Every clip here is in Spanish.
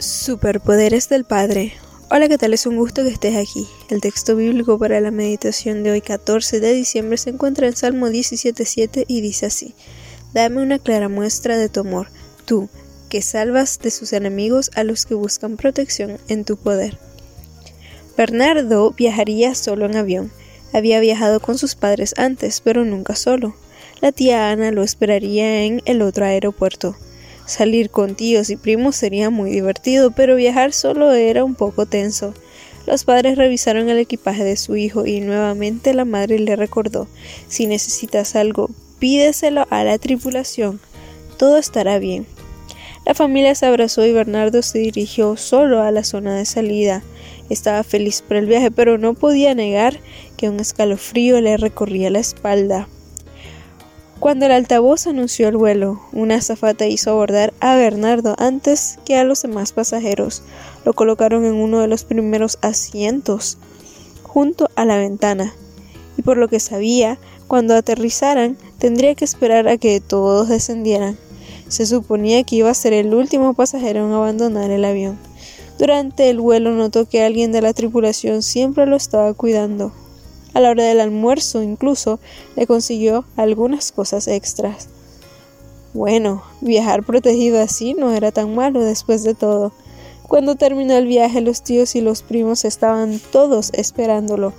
Superpoderes del Padre. Hola, ¿qué tal? Es un gusto que estés aquí. El texto bíblico para la meditación de hoy 14 de diciembre se encuentra en Salmo 17.7 y dice así. Dame una clara muestra de tu amor, tú, que salvas de sus enemigos a los que buscan protección en tu poder. Bernardo viajaría solo en avión. Había viajado con sus padres antes, pero nunca solo. La tía Ana lo esperaría en el otro aeropuerto. Salir con tíos y primos sería muy divertido, pero viajar solo era un poco tenso. Los padres revisaron el equipaje de su hijo y nuevamente la madre le recordó Si necesitas algo, pídeselo a la tripulación. Todo estará bien. La familia se abrazó y Bernardo se dirigió solo a la zona de salida. Estaba feliz por el viaje, pero no podía negar que un escalofrío le recorría la espalda. Cuando el altavoz anunció el vuelo, una azafata hizo abordar a Bernardo antes que a los demás pasajeros. Lo colocaron en uno de los primeros asientos, junto a la ventana, y por lo que sabía, cuando aterrizaran tendría que esperar a que todos descendieran. Se suponía que iba a ser el último pasajero en abandonar el avión. Durante el vuelo notó que alguien de la tripulación siempre lo estaba cuidando. A la hora del almuerzo incluso le consiguió algunas cosas extras. Bueno, viajar protegido así no era tan malo después de todo. Cuando terminó el viaje los tíos y los primos estaban todos esperándolo.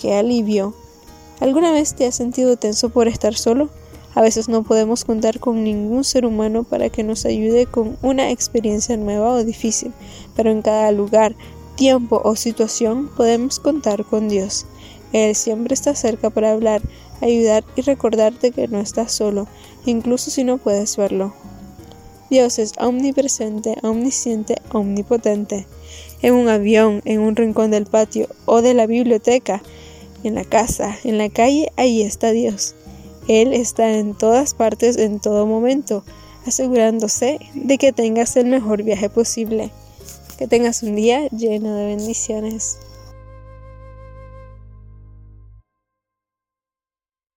¡Qué alivio! ¿Alguna vez te has sentido tenso por estar solo? A veces no podemos contar con ningún ser humano para que nos ayude con una experiencia nueva o difícil, pero en cada lugar, tiempo o situación podemos contar con Dios. Él siempre está cerca para hablar, ayudar y recordarte que no estás solo, incluso si no puedes verlo. Dios es omnipresente, omnisciente, omnipotente. En un avión, en un rincón del patio o de la biblioteca, en la casa, en la calle, ahí está Dios. Él está en todas partes en todo momento, asegurándose de que tengas el mejor viaje posible. Que tengas un día lleno de bendiciones.